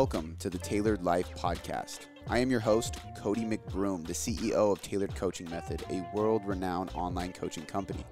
Welcome to the Tailored Life Podcast. I am your host, Cody McBroom, the CEO of Tailored Coaching Method, a world renowned online coaching company.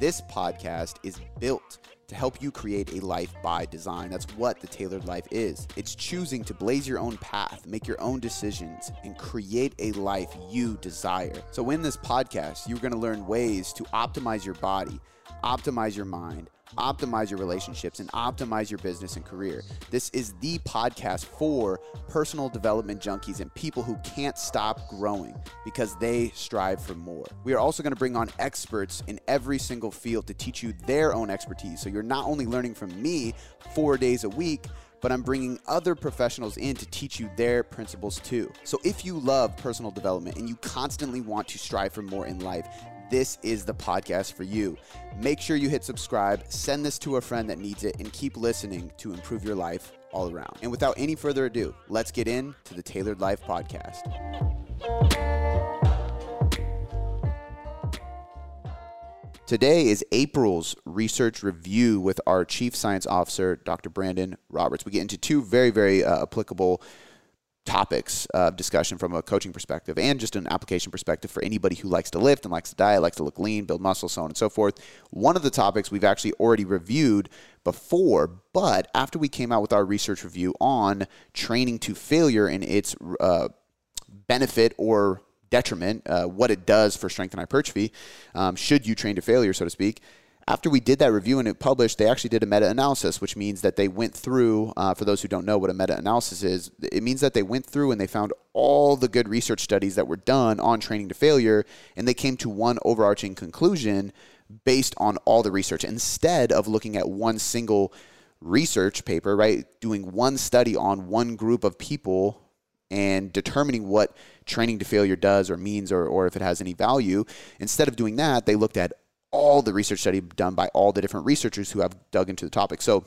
This podcast is built to help you create a life by design. That's what the tailored life is. It's choosing to blaze your own path, make your own decisions, and create a life you desire. So, in this podcast, you're going to learn ways to optimize your body, optimize your mind optimize your relationships and optimize your business and career. This is the podcast for personal development junkies and people who can't stop growing because they strive for more. We are also going to bring on experts in every single field to teach you their own expertise. So you're not only learning from me four days a week, but I'm bringing other professionals in to teach you their principles too. So if you love personal development and you constantly want to strive for more in life, this is the podcast for you. Make sure you hit subscribe, send this to a friend that needs it, and keep listening to improve your life all around. And without any further ado, let's get into the Tailored Life Podcast. Today is April's research review with our Chief Science Officer, Dr. Brandon Roberts. We get into two very, very uh, applicable topics of discussion from a coaching perspective and just an application perspective for anybody who likes to lift and likes to diet, likes to look lean, build muscle, so on and so forth. One of the topics we've actually already reviewed before, but after we came out with our research review on training to failure and its uh, benefit or detriment, uh, what it does for strength and hypertrophy, um, should you train to failure, so to speak after we did that review and it published, they actually did a meta analysis, which means that they went through, uh, for those who don't know what a meta analysis is, it means that they went through and they found all the good research studies that were done on training to failure, and they came to one overarching conclusion based on all the research instead of looking at one single research paper, right? Doing one study on one group of people and determining what training to failure does or means or, or if it has any value. Instead of doing that, they looked at all the research study done by all the different researchers who have dug into the topic. So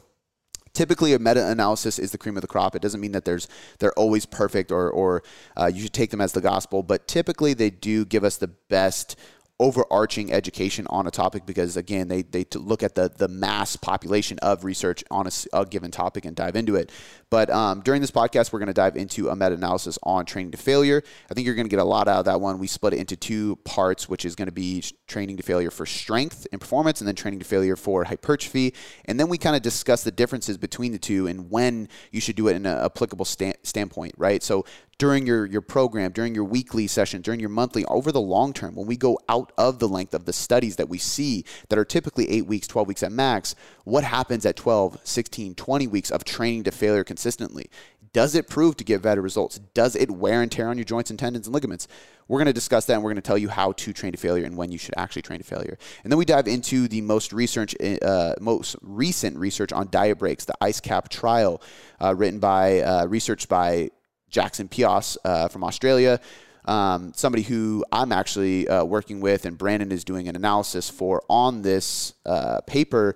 typically a meta-analysis is the cream of the crop it doesn't mean that there's they're always perfect or, or uh, you should take them as the gospel but typically they do give us the best overarching education on a topic because again they, they look at the, the mass population of research on a, a given topic and dive into it. But um, during this podcast we're going to dive into a meta-analysis on training to failure. I think you're going to get a lot out of that one. We split it into two parts which is going to be training to failure for strength and performance and then training to failure for hypertrophy. And then we kind of discuss the differences between the two and when you should do it in an applicable sta- standpoint right? So during your, your program, during your weekly session, during your monthly, over the long term, when we go out of the length of the studies that we see that are typically eight weeks, 12 weeks at max, what happens at 12, 16, 20 weeks of training to failure consistently? Does it prove to get better results? Does it wear and tear on your joints and tendons and ligaments? We're going to discuss that and we're going to tell you how to train to failure and when you should actually train to failure. And then we dive into the most research, uh, most recent research on diet breaks, the ICE cap trial, uh, written by, uh, researched by Jackson Peos uh, from Australia. Um, somebody who I'm actually uh, working with, and Brandon is doing an analysis for on this uh, paper.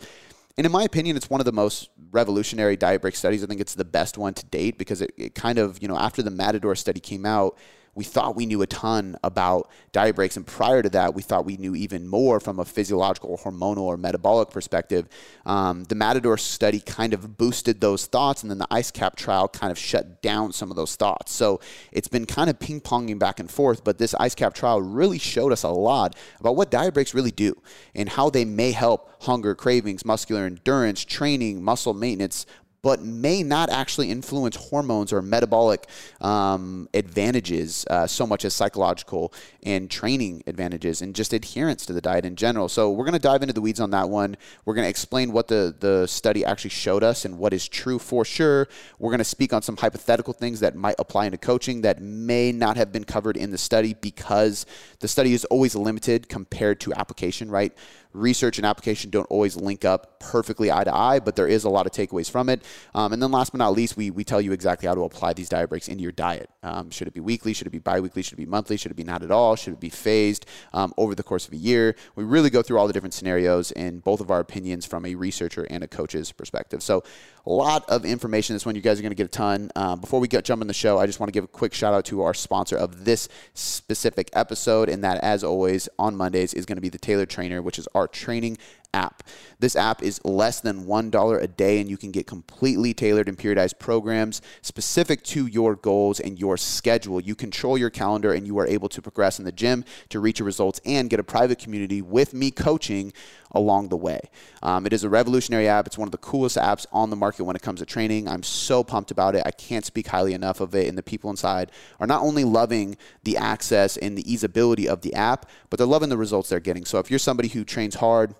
And in my opinion, it's one of the most revolutionary diet break studies. I think it's the best one to date because it, it kind of, you know, after the Matador study came out, we thought we knew a ton about diet breaks. And prior to that, we thought we knew even more from a physiological, hormonal, or metabolic perspective. Um, the Matador study kind of boosted those thoughts, and then the ICECAP trial kind of shut down some of those thoughts. So it's been kind of ping ponging back and forth, but this ICECAP trial really showed us a lot about what diet breaks really do and how they may help hunger, cravings, muscular endurance, training, muscle maintenance, but may not actually influence hormones or metabolic um, advantages uh, so much as psychological and training advantages and just adherence to the diet in general. So we're going to dive into the weeds on that one. We're going to explain what the, the study actually showed us and what is true for sure. We're going to speak on some hypothetical things that might apply into coaching that may not have been covered in the study because the study is always limited compared to application, right? Research and application don't always link up perfectly eye to eye, but there is a lot of takeaways from it. Um, and then last but not least, we, we tell you exactly how to apply these diet breaks into your diet. Um, should it be weekly? Should it be biweekly? Should it be monthly? Should it be not at all? Should it be phased um, over the course of a year? We really go through all the different scenarios and both of our opinions from a researcher and a coach's perspective. So a lot of information. This one you guys are going to get a ton. Um, before we get jump in the show, I just want to give a quick shout out to our sponsor of this specific episode, and that, as always, on Mondays is going to be the Tailored Trainer, which is our training app. This app is less than $1 a day, and you can get completely tailored and periodized programs specific to your goals and your schedule. You control your calendar, and you are able to progress in the gym to reach your results and get a private community with me coaching along the way. Um, it is a revolutionary app. It's one of the coolest apps on the market when it comes to training. I'm so pumped about it. I can't speak highly enough of it. And the people inside are not only loving the access and the easeability of the app, but they're loving the results they're getting. So if you're somebody who trains hard,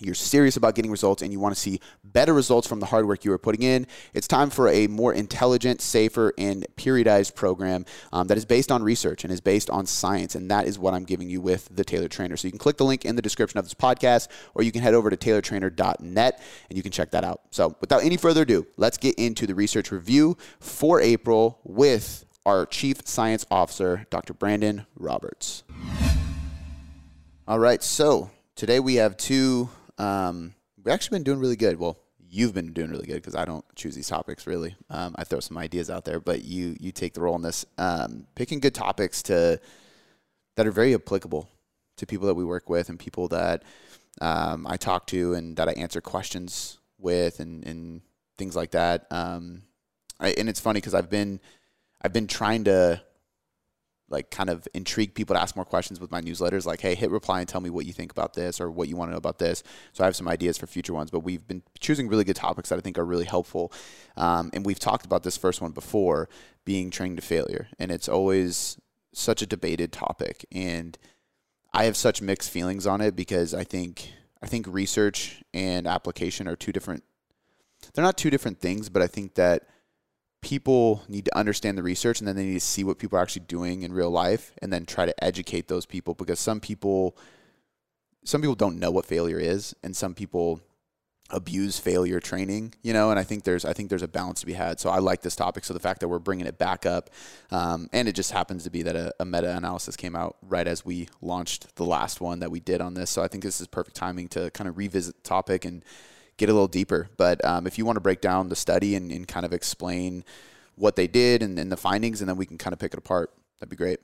you're serious about getting results and you want to see better results from the hard work you are putting in, it's time for a more intelligent, safer, and periodized program um, that is based on research and is based on science. And that is what I'm giving you with the Tailored Trainer. So you can click the link in the description of this podcast, or you can head over to tailoredtrainer.net and you can check that out. So without any further ado, let's get into the research review for April with our Chief Science Officer, Dr. Brandon Roberts. All right, so today we have two um, we've actually been doing really good. Well, you've been doing really good because I don't choose these topics really. Um, I throw some ideas out there, but you you take the role in this, um, picking good topics to that are very applicable to people that we work with and people that um, I talk to and that I answer questions with and, and things like that. Um, I, and it's funny because I've been I've been trying to like kind of intrigue people to ask more questions with my newsletters like hey hit reply and tell me what you think about this or what you want to know about this. So i have some ideas for future ones but we've been choosing really good topics that i think are really helpful. Um, and we've talked about this first one before being trained to failure. And it's always such a debated topic. And i have such mixed feelings on it because i think i think research and application are two different they're not two different things but i think that people need to understand the research and then they need to see what people are actually doing in real life and then try to educate those people because some people some people don't know what failure is and some people abuse failure training you know and i think there's i think there's a balance to be had. So i like this topic so the fact that we're bringing it back up um, and it just happens to be that a, a meta-analysis came out right as we launched the last one that we did on this. So i think this is perfect timing to kind of revisit the topic and get a little deeper. But um, if you want to break down the study and, and kind of explain what they did and, and, the findings, and then we can kind of pick it apart, that'd be great.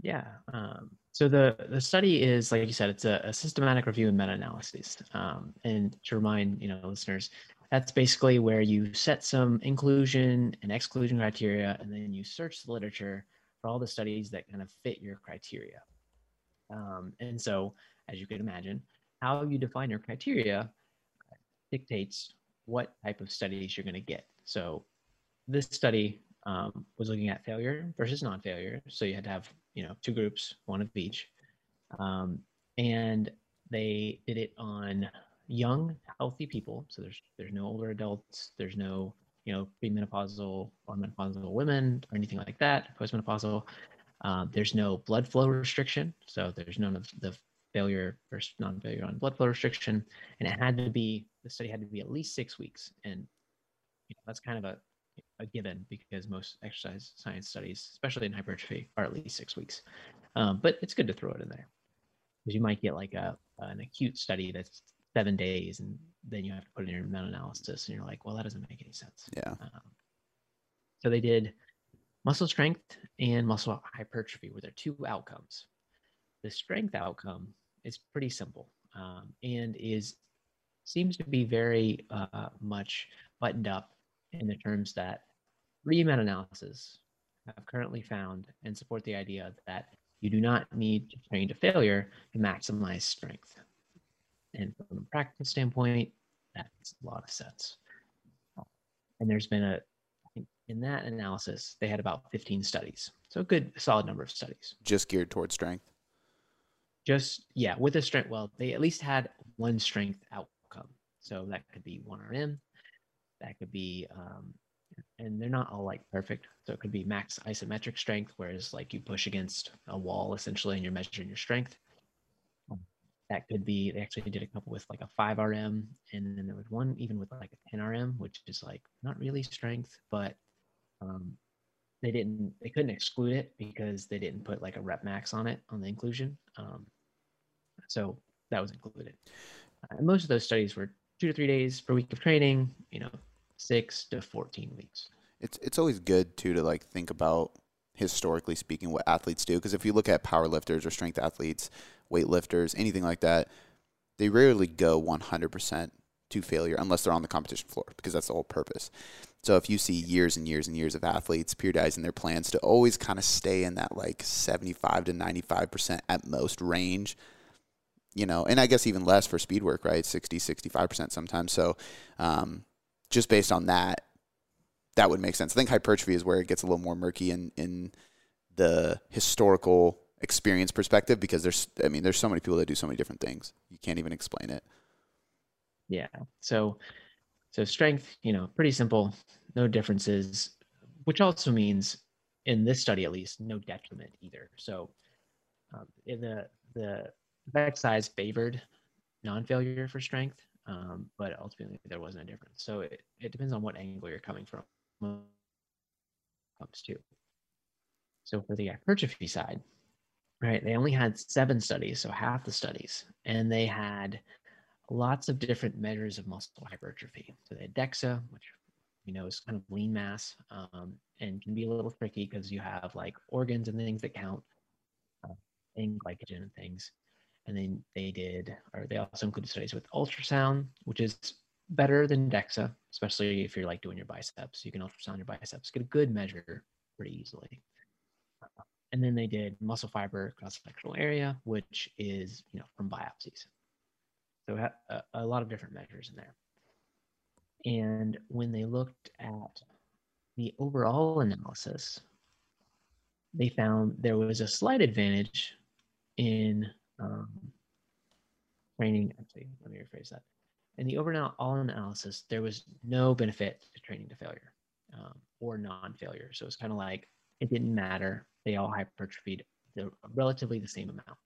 Yeah. Um, so the the study is, like you said, it's a, a systematic review and meta-analysis. Um, and to remind you know listeners, that's basically where you set some inclusion and exclusion criteria, and then you search the literature for all the studies that kind of fit your criteria. Um, and so, as you can imagine, how you define your criteria dictates what type of studies you're going to get. So this study um, was looking at failure versus non-failure. So you had to have, you know, two groups, one of each. Um, and they did it on young, healthy people. So there's there's no older adults. There's no you know premenopausal or menopausal women or anything like that. Postmenopausal. Um, there's no blood flow restriction. So there's none of the failure versus non-failure on blood flow restriction, and it had to be the study had to be at least six weeks, and you know, that's kind of a a given because most exercise science studies, especially in hypertrophy, are at least six weeks. Um, but it's good to throw it in there because you might get like a an acute study that's seven days, and then you have to put it in your meta-analysis, and you're like, well, that doesn't make any sense. Yeah. Um, so they did muscle strength and muscle hypertrophy were their two outcomes. The strength outcome is pretty simple um, and is seems to be very uh, much buttoned up in the terms that three meta-analyses have currently found and support the idea that you do not need to train to failure to maximize strength. And from a practice standpoint, that makes a lot of sense. And there's been a, in that analysis, they had about 15 studies. So a good solid number of studies. Just geared towards strength just yeah with a strength well they at least had one strength outcome. So that could be 1rm that could be um, and they're not all like perfect. So it could be max isometric strength whereas like you push against a wall essentially and you're measuring your strength. That could be they actually did a couple with like a 5rm and then there was one even with like a 10rm which is like not really strength but um, they didn't they couldn't exclude it because they didn't put like a rep max on it on the inclusion. Um, so that was included. Uh, most of those studies were two to three days per week of training, you know, six to 14 weeks. It's, it's always good too to like think about historically speaking what athletes do because if you look at power lifters or strength athletes weightlifters anything like that they rarely go 100% to failure unless they're on the competition floor because that's the whole purpose. So if you see years and years and years of athletes periodizing their plans to always kind of stay in that like 75 to 95% at most range, you know, and I guess even less for speed work, right? 60, 65% sometimes. So um, just based on that, that would make sense. I think hypertrophy is where it gets a little more murky in, in the historical experience perspective because there's, I mean, there's so many people that do so many different things. You can't even explain it. Yeah. So, so strength, you know, pretty simple, no differences, which also means in this study, at least, no detriment either. So, um, in the the effect size favored non-failure for strength, um, but ultimately there wasn't a difference. So it, it depends on what angle you're coming from. Comes to. So for the hypertrophy side, right, they only had seven studies, so half the studies, and they had lots of different measures of muscle hypertrophy. So they had DEXA, which you know is kind of lean mass, um, and can be a little tricky because you have like organs and things that count, uh, and glycogen and things. And then they did, or they also included studies with ultrasound, which is better than DEXA, especially if you're like doing your biceps. You can ultrasound your biceps, get a good measure pretty easily. And then they did muscle fiber cross-sectional area, which is you know from biopsies. So a, a lot of different measures in there. And when they looked at the overall analysis, they found there was a slight advantage in um, training. Actually, let me rephrase that. In the overall analysis, there was no benefit to training to failure um, or non-failure. So it's kind of like it didn't matter. They all hypertrophied relatively the same amount.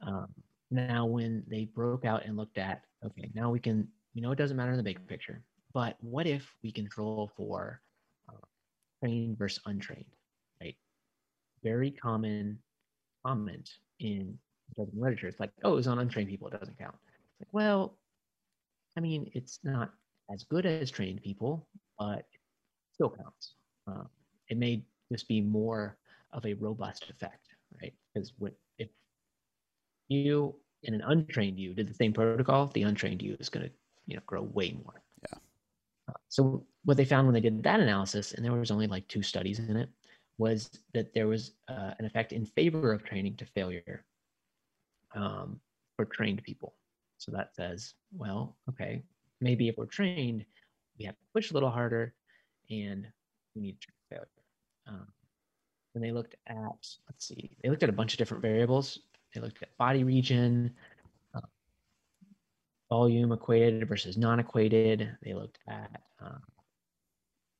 Um, now, when they broke out and looked at, okay, now we can, you know, it doesn't matter in the big picture, but what if we control for uh, trained versus untrained, right? Very common comment in literature. It's like, oh, it was on untrained people, it doesn't count. It's like, well, I mean, it's not as good as trained people, but it still counts. Um, it may just be more of a robust effect, right? Because what if you and an untrained you did the same protocol, the untrained you is going to you know grow way more. Yeah. Uh, so what they found when they did that analysis, and there was only like two studies in it, was that there was uh, an effect in favor of training to failure um, for trained people. So that says, well, okay, maybe if we're trained, we have to push a little harder, and we need to failure. Um, when they looked at, let's see, they looked at a bunch of different variables. They looked at body region, uh, volume equated versus non-equated. They looked at uh,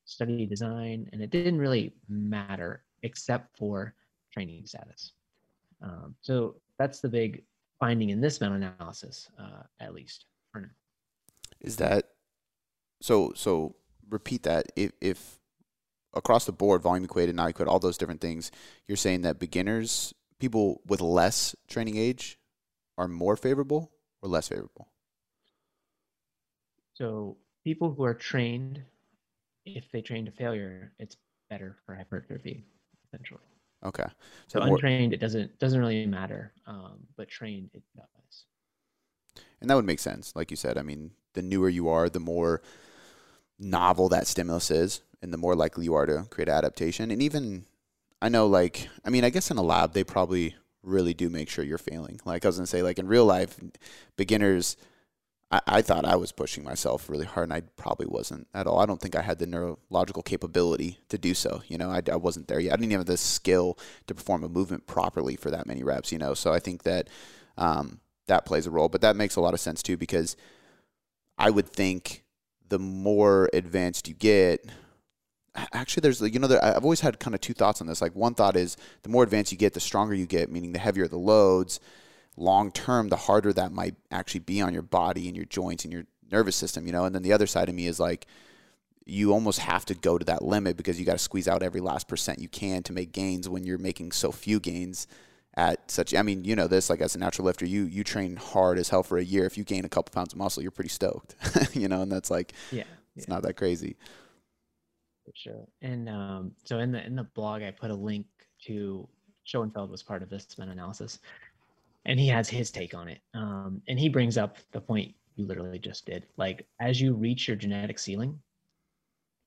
study design, and it didn't really matter except for training status. Um, so that's the big finding in this meta-analysis, uh, at least for now. Is that so? So repeat that. If, if across the board, volume equated, non equated, all those different things, you're saying that beginners people with less training age are more favorable or less favorable? So people who are trained, if they train to failure, it's better for hypertrophy, essentially. Okay. So, so untrained, it doesn't doesn't really matter, um, but trained, it does. And that would make sense, like you said. I mean, the newer you are, the more novel that stimulus is, and the more likely you are to create adaptation. And even I know, like, I mean, I guess in a lab, they probably really do make sure you're failing. Like I was gonna say, like in real life, beginners, I, I thought I was pushing myself really hard, and I probably wasn't at all. I don't think I had the neurological capability to do so. You know, I, I wasn't there yet. I didn't even have the skill to perform a movement properly for that many reps. You know, so I think that um, that plays a role. But that makes a lot of sense too, because I would think the more advanced you get, actually there's you know there, i've always had kind of two thoughts on this like one thought is the more advanced you get the stronger you get meaning the heavier the loads long term the harder that might actually be on your body and your joints and your nervous system you know? And then the other side of me is like you almost have to go to that limit because you got to squeeze out every last percent you can to make gains when you're making so few gains at such i mean you know this like as a natural lifter you you train hard as hell for a year. If you gain a couple pounds of muscle you're pretty stoked you know? And that's like yeah it's yeah. not that crazy. For sure. And um, so in the in the blog, I put a link to Schoenfeld was part of this meta-analysis, and he has his take on it. Um, and he brings up the point you literally just did. Like as you reach your genetic ceiling,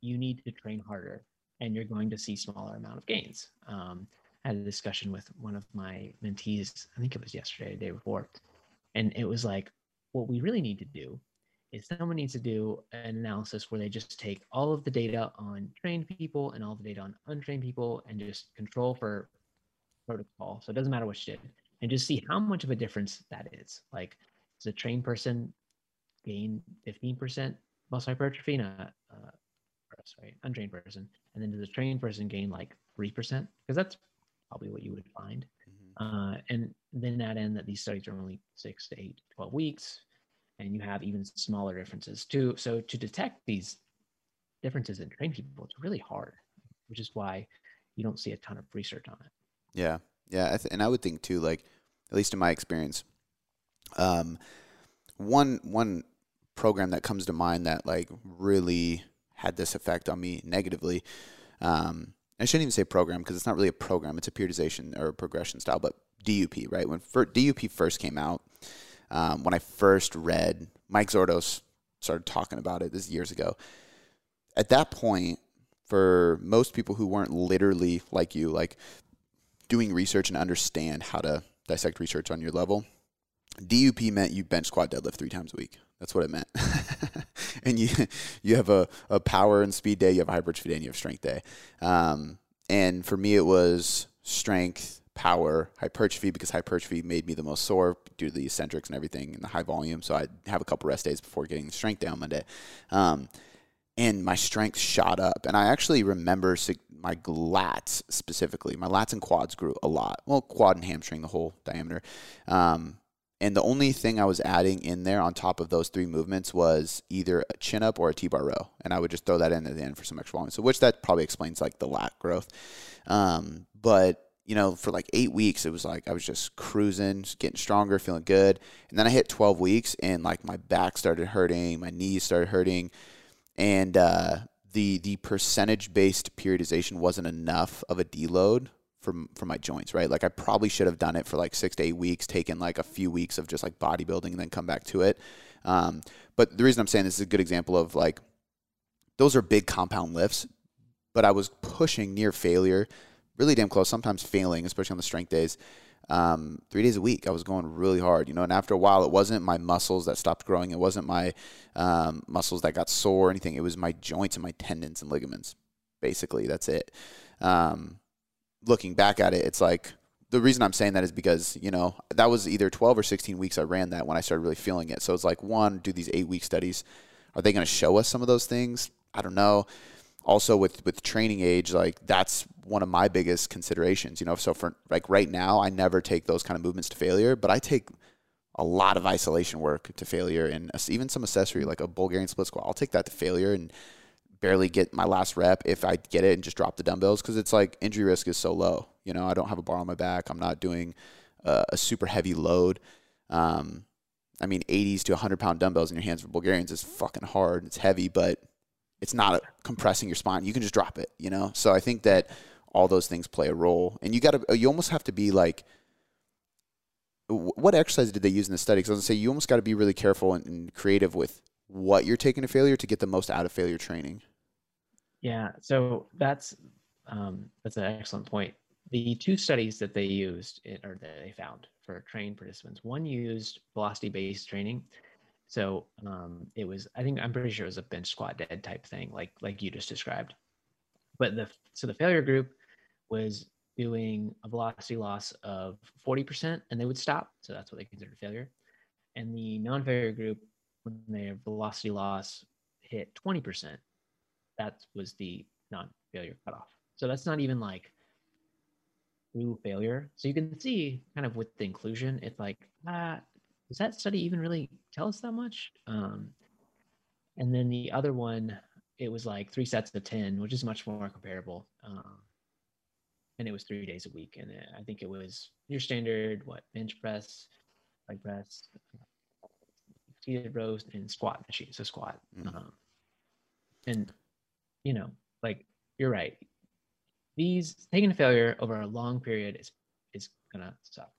you need to train harder, and you're going to see smaller amount of gains. Um, I had a discussion with one of my mentees. I think it was yesterday, the day before, and it was like, what we really need to do is someone needs to do an analysis where they just take all of the data on trained people and all the data on untrained people and just control for protocol. So it doesn't matter what you did, and just see how much of a difference that is. Like, does a trained person gain 15% muscle hypertrophy and a, uh, sorry, untrained person, and then does a trained person gain like 3%? Because that's probably what you would find. Mm-hmm. Uh, and then add in that these studies are only six to eight, 12 weeks, and you have even smaller differences too. So to detect these differences in trained people, it's really hard, which is why you don't see a ton of research on it. Yeah, yeah, I th- and I would think too, like at least in my experience, um, one one program that comes to mind that like really had this effect on me negatively. Um, I shouldn't even say program because it's not really a program; it's a periodization or a progression style. But DUP, right? When DUP first came out, um, when I first read Mike Zourdos started talking about it this years ago. At that point, for most people who weren't literally like you, like doing research and understand how to dissect research on your level, DUP meant you bench squat deadlift three times a week. That's what it meant. and you you have a, a power and speed day, you have a hypertrophy day, and you have strength day. Um, and for me, it was strength, power, hypertrophy because hypertrophy made me the most sore due to the eccentrics and everything and the high volume. So I'd have a couple rest days before getting the strength down Monday. Um, and my strength shot up. And I actually remember my lats specifically. My lats and quads grew a lot. Well, quad and hamstring, the whole diameter. Um, and the only thing I was adding in there on top of those three movements was either a chin up or a T bar row. And I would just throw that in at the end for some extra volume. So, which that probably explains like the lat growth. Um, but, you know, for like eight weeks, it was like I was just cruising, just getting stronger, feeling good. And then I hit 12 weeks and like my back started hurting, my knees started hurting. And, uh, the, the percentage based periodization wasn't enough of a deload from from my joints, right? Like I probably should have done it for like six to eight weeks, taken like a few weeks of just like bodybuilding and then come back to it. Um, but the reason I'm saying this is a good example of like those are big compound lifts, but I was pushing near failure, really damn close, sometimes failing, especially on the strength days. Um, three days a week, I was going really hard, you know, and after a while, it wasn't my muscles that stopped growing. It wasn't my um, muscles that got sore or anything. It was my joints and my tendons and ligaments. Basically, that's it. Um, looking back at it, it's like the reason I'm saying that is because, you know, that was either 12 or 16 weeks I ran that when I started really feeling it. So it's like, one, do these eight week studies. Are they going to show us some of those things? I don't know. Also, with, with training age, like that's one of my biggest considerations, you know. So, for like right now, I never take those kind of movements to failure, but I take a lot of isolation work to failure and even some accessory like a Bulgarian split squat. I'll take that to failure and barely get my last rep if I get it and just drop the dumbbells because it's like injury risk is so low. You know, I don't have a bar on my back. I'm not doing a, a super heavy load. Um, I mean, 80s to 100 pound dumbbells in your hands for Bulgarians is fucking hard. It's heavy, but it's not compressing your spine. You can just drop it, you know? So I think that all those things play a role. And you got to, you almost have to be like, what exercise did they use in the study? Because I was going to say, you almost got to be really careful and, and creative with what you're taking to failure to get the most out of failure training. Yeah, so that's um, that's an excellent point. The two studies that they used or that they found for trained participants, one used velocity-based training. So um, it was, I think, I'm pretty sure it was a bench squat dead type thing, like like you just described. But the so the failure group was doing a velocity loss of 40%, and they would stop. So that's what they considered failure. And the non-failure group, when their velocity loss hit 20%, that was the non-failure cutoff. So that's not even like true failure. So you can see kind of with the inclusion, it's like, ah, does that study even really tell us that much? Um, and then the other one, it was like three sets of 10, which is much more comparable. Um, and it was three days a week. And I think it was your standard, what, bench press, leg press, seated rows, and squat machine. So squat. Mm. Um, and you know, like you're right. These taking a failure over a long period is is gonna suck.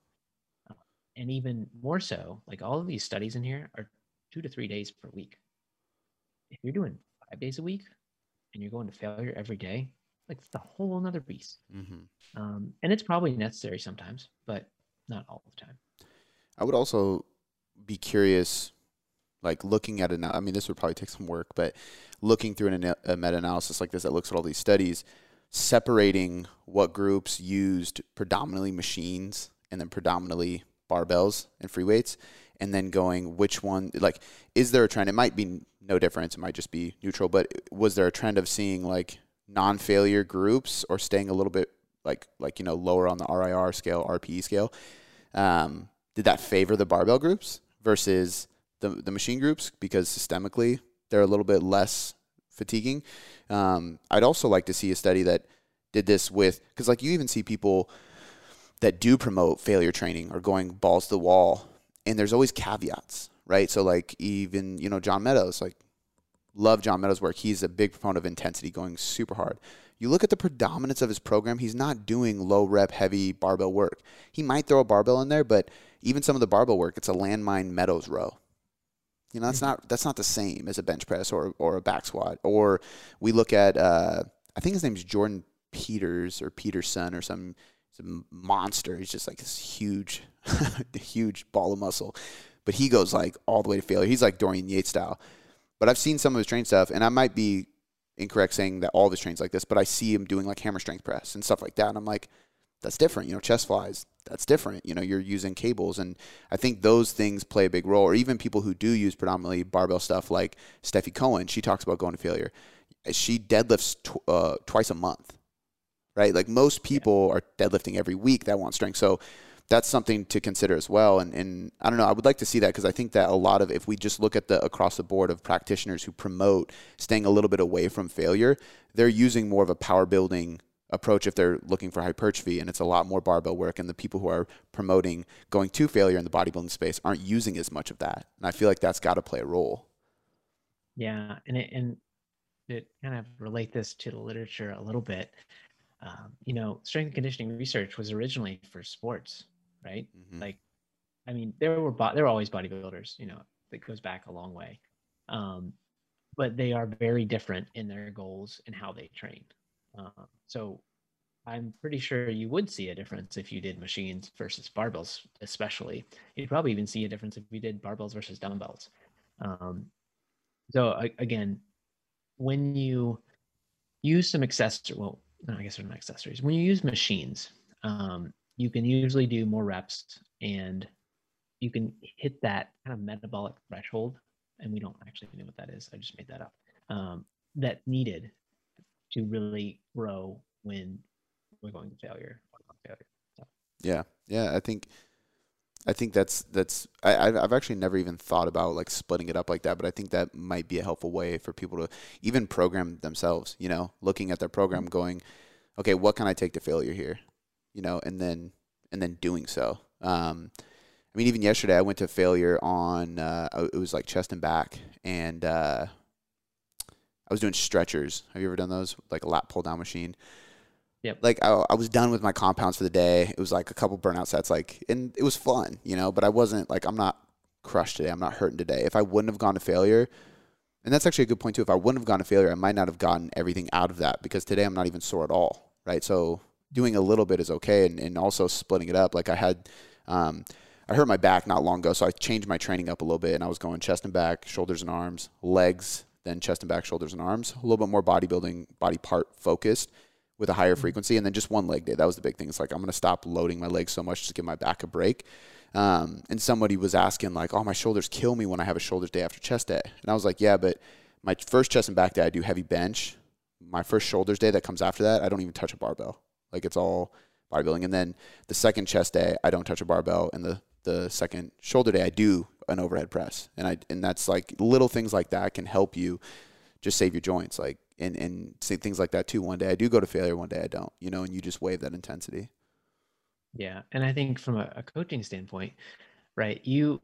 And even more so, like all of these studies in here are two to three days per week. If you're doing five days a week and you're going to failure every day, like it's a whole another beast. Mm-hmm. Um, and it's probably necessary sometimes, but not all the time. I would also be curious, like looking at it. I mean, this would probably take some work, but looking through an, a meta-analysis like this that looks at all these studies, separating what groups used predominantly machines and then predominantly barbells and free weights, and then going which one like is there a trend? It might be no difference. It might just be neutral. But was there a trend of seeing like non-failure groups or staying a little bit like like you know lower on the RIR scale, RPE scale? Um, did that favor the barbell groups versus the the machine groups because systemically they're a little bit less fatiguing? Um, I'd also like to see a study that did this with because like you even see people that do promote failure training or going balls to the wall. And there's always caveats right? So like even you know john meadows like love john meadows work. He's a big proponent of intensity going super hard. You look at the predominance of his program he's not doing low rep heavy barbell work. He might throw a barbell in there but even some of the barbell work it's a landmine meadows row. You know that's mm-hmm. not that's not the same as a bench press or or a back squat. Or we look at uh, i think his name's jordan peters or peterson or some monster. He's just like this huge, huge ball of muscle. But he goes like all the way to failure. He's like Dorian Yates style. But I've seen some of his train stuff, and I might be incorrect saying that all of his trains like this, but I see him doing like hammer strength press and stuff like that. And I'm like, that's different. You know, chest flies, that's different. You know, you're using cables. And I think those things play a big role. Or even people who do use predominantly barbell stuff like Stefi Cohen, she talks about going to failure. She deadlifts tw- uh, twice a month right? Like most people are deadlifting every week that want strength. So that's something to consider as well. And, and I don't know, I would like to see that because I think that a lot of, if we just look at the across the board of practitioners who promote staying a little bit away from failure, they're using more of a power building approach if they're looking for hypertrophy. And it's a lot more barbell work. And the people who are promoting going to failure in the bodybuilding space aren't using as much of that. And i feel like that's got to play a role. Yeah. And it, and to kind of relate this to the literature a little bit um, you know, strength and conditioning research was originally for sports, right? Mm-hmm. Like, I mean, there were bo- there were always bodybuilders. You know, that goes back a long way, um, but they are very different in their goals and how they train. Uh, so, I'm pretty sure you would see a difference if you did machines versus barbells, especially. You'd probably even see a difference if you did barbells versus dumbbells. Um, so again, when you use some accessory, well, I guess they're not accessories. When you use machines, um, you can usually do more reps and you can hit that kind of metabolic threshold. And we don't actually know what that is. I just made that up. Um, that needed to really grow when we're going to failure. failure. So. Yeah, yeah. I think I think that's that's I, I've actually never even thought about like splitting it up like that, but I think that might be a helpful way for people to even program themselves. You know, looking at their program, going, okay, what can I take to failure here? You know, and then and then doing so. Um, I mean, even yesterday I went to failure on uh, it was like chest and back, and uh, I was doing stretchers. Have you ever done those? Like a lat pull down machine. Yep. Like I, I was done with my compounds for the day. It was like a couple burnout sets, like, and it was fun, you know. But I wasn't like I'm not crushed today. I'm not hurting today. If I wouldn't have gone to failure, and that's actually a good point too. If I wouldn't have gone to failure, I might not have gotten everything out of that because today I'm not even sore at all, right? So doing a little bit is okay, and, and also splitting it up. Like I had, um, I hurt my back not long ago, so I changed my training up a little bit, and I was going chest and back, shoulders and arms, legs, then chest and back, shoulders and arms, a little bit more bodybuilding, body part focused with a higher frequency, and then just one leg day. That was the big thing. It's like I'm going to stop loading my legs so much to give my back a break. Um, and somebody was asking like, "Oh, my shoulders kill me when I have a shoulders day after chest day," and I was like, "Yeah, but my first chest and back day I do heavy bench. My first shoulders day that comes after that, I don't even touch a barbell. Like it's all bodybuilding. And then the second chest day, I don't touch a barbell, and the the second shoulder day, I do an overhead press, and I and that's like little things like that can help you just save your joints. Like and and say things like that too. One day I do go to failure, one day I don't. You know, and you just wave that intensity. Yeah, and I think from a, a coaching standpoint, right? You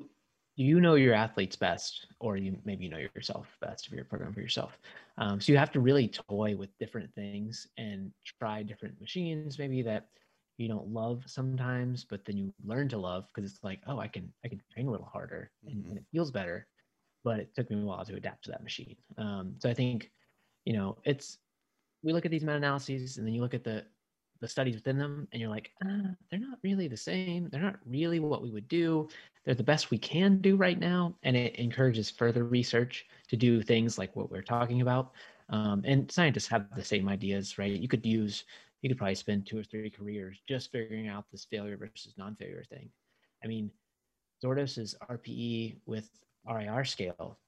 you know your athletes best, or you maybe you know yourself best if you're a program for yourself. Um, so you have to really toy with different things and try different machines, maybe that you don't love sometimes, but then you learn to love because it's like, oh, I can I can train a little harder and, Mhm. and it feels better. But it took me a while to adapt to that machine. Um, so I think, you know, it's we look at these meta-analyses and then you look at the the studies within them and you're like, ah, they're not really the same. They're not really what we would do. They're the best we can do right now, and it encourages further research to do things like what we're talking about. Um, and scientists have the same ideas, right? You could use you could probably spend two or three careers just figuring out this failure versus non-failure thing. I mean, Zourdos's RPE with RIR scale,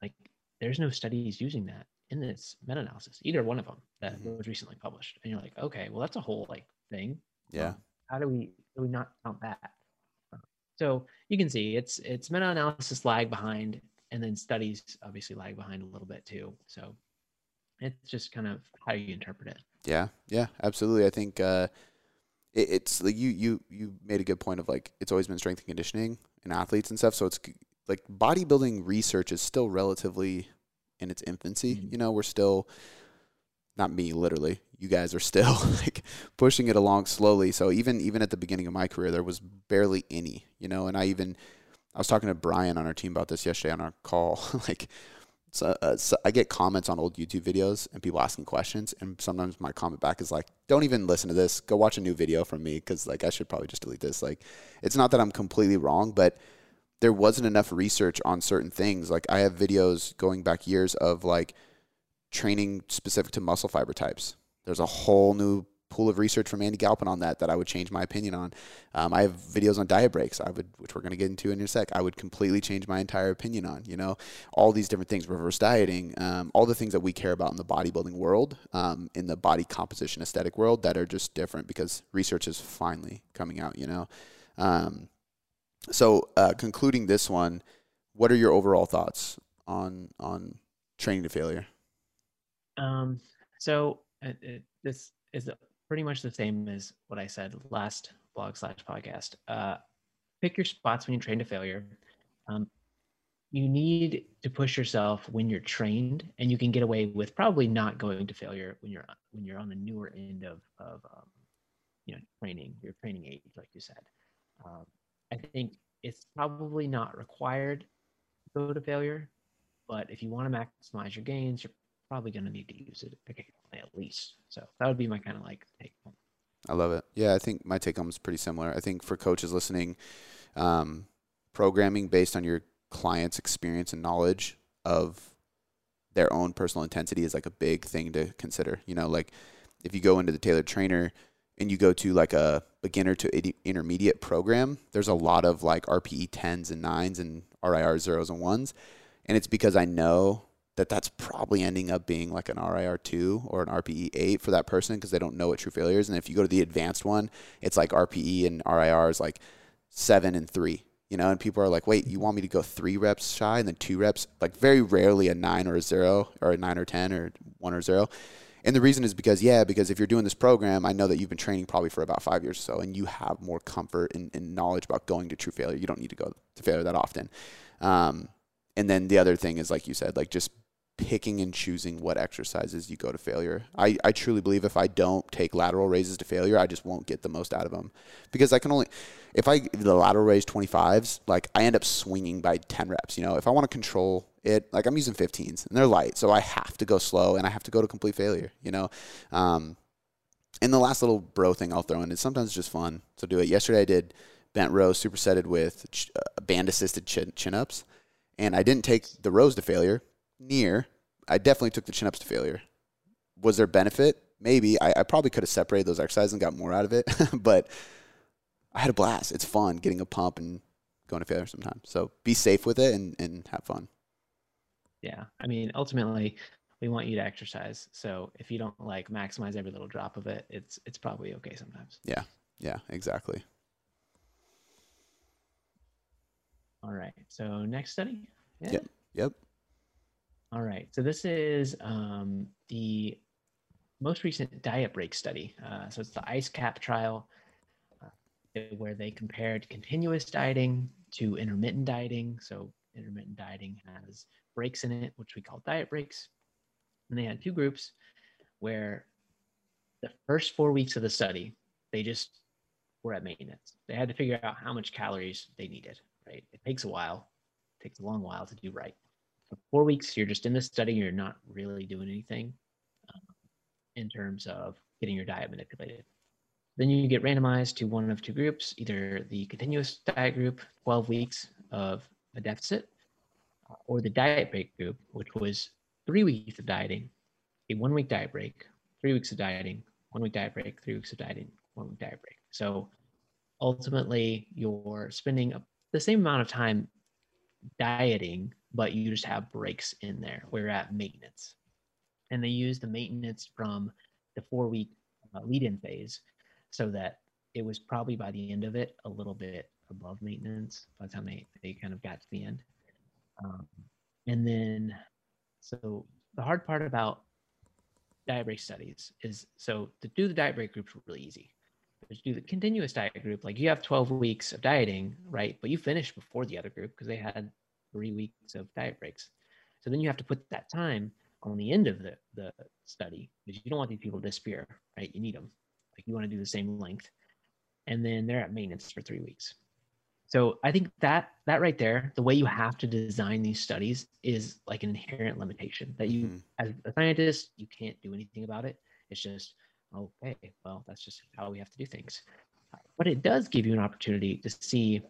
like there's no studies using that in this meta-analysis, either one of them that Mhm. was recently published. And you're like, okay, well that's a whole like thing. Yeah. Um, how do we do we not count that? Uh, So you can see it's it's meta-analysis lag behind, and then studies obviously lag behind a little bit too. So it's just kind of how you interpret it. Yeah, yeah, absolutely. I think uh, it, it's like you you you made a good point of like it's always been strength and conditioning and athletes and stuff. So it's like bodybuilding research is still relatively in its infancy. Mhm. You know, we're still not me literally. You guys are still like pushing it along slowly. So even even at the beginning of my career, there was barely any. You know, and I even I was talking to Brian on our team about this yesterday on our call. like so, uh, so I get comments on old YouTube videos and people asking questions, and sometimes my comment back is like, "Don't even listen to this. Go watch a new video from me because like I should probably just delete this." Like, it's not that I'm completely wrong, but there wasn't enough research on certain things. Like I have videos going back years of like training specific to muscle fiber types. There's a whole new pool of research from Andy Galpin on that that I would change my opinion on. Um, I have videos on diet breaks. I would, which we're going to get into in a sec. I would completely change my entire opinion on. You know, all these different things, reverse dieting, um, all the things that we care about in the bodybuilding world, um, in the body composition aesthetic world, that are just different because research is finally coming out. You know, um, so uh, concluding this one, what are your overall thoughts on on training to failure? Um, so it, it, this is pretty much the same as what I said last blog slash podcast. Uh, pick your spots when you train to failure. Um, you need to push yourself when you're trained, and you can get away with probably not going to failure when you're when you're on the newer end of of um, you know training, your training age, like you said. Um, I think it's probably not required to go to failure, but if you want to maximize your gains, you're probably going to need to use it at least. So that would be my kind of like take home. I love it. Yeah, I think my take home is pretty similar. I think for coaches listening, um, programming based on your client's experience and knowledge of their own personal intensity is like a big thing to consider. You know, like if you go into the tailored trainer and you go to like a beginner to intermediate program, there's a lot of like RPE 10s and 9s and RIR zeros and ones. And it's because I know that that's probably ending up being like an RIR two or an RPE eight for that person because they don't know what true failure is. And if you go to the advanced one, it's like RPE and RIR is like seven and three. You know, and people are like, "Wait, you want me to go three reps shy and then two reps?" Like very rarely a nine or a zero or a nine or ten or one or zero. And the reason is because, yeah, because if you're doing this program, I know that you've been training probably for about five years or so, and you have more comfort and, and knowledge about going to true failure. You don't need to go to failure that often. Um, and then the other thing is, like you said, like just picking and choosing what exercises you go to failure. I, I truly believe if I don't take lateral raises to failure, I just won't get the most out of them because I can only, if I the lateral raise 25s, like I end up swinging by 10 reps. You know, if I want to control it, like I'm using 15s and they're light, so I have to go slow and I have to go to complete failure. You know, um, and the last little bro thing I'll throw in is sometimes just fun. So do it. Yesterday I did bent rows supersetted with ch- uh, band assisted chin, chin ups, and I didn't take the rows to failure. Near, I definitely took the chin ups to failure. Was there benefit? Maybe. I, I probably could have separated those exercises and got more out of it, but I had a blast. It's fun getting a pump and going to failure sometimes. So be safe with it and, and have fun. Yeah. I mean, ultimately, we want you to exercise. So if you don't like maximize every little drop of it, it's it's probably okay sometimes. Yeah, Yeah, exactly. All right. So next study. Yeah. Yep. Yep. All right. So this is um, the most recent diet break study. Uh, so it's the ICE CAP trial, uh, where they compared continuous dieting to intermittent dieting. So intermittent dieting has breaks in it, which we call diet breaks. And they had two groups where the first four weeks of the study, they just were at maintenance. They had to figure out how much calories they needed, right? It takes a while, it takes a long while to do right. Four weeks, you're just in the study, you're not really doing anything um, in terms of getting your diet manipulated. Then you get randomized to one of two groups, either the continuous diet group, 12 weeks of a deficit, uh, or the diet break group, which was three weeks of dieting, a one week diet break, three weeks of dieting, one week diet break, three weeks of dieting, one week diet break. So ultimately, you're spending the same amount of time dieting, but you just have breaks in there. We're at maintenance. And they use the maintenance from the four week uh, lead in phase so that it was probably by the end of it a little bit above maintenance by the time they, they kind of got to the end. Um, and then, so the hard part about diet break studies is so to do the diet break groups really easy. To do the continuous diet group, like you have 12 weeks of dieting, right? But you finished before the other group because they had three weeks of diet breaks. So then you have to put that time on the end of the, the study because you don't want these people to disappear, right? You need them. Like you want to do the same length. And then they're at maintenance for three weeks. So I think that that right there, the way you have to design these studies is like an inherent limitation that you, mm-hmm. as a scientist, you can't do anything about it. It's just okay, well, that's just how we have to do things. But it does give you an opportunity to see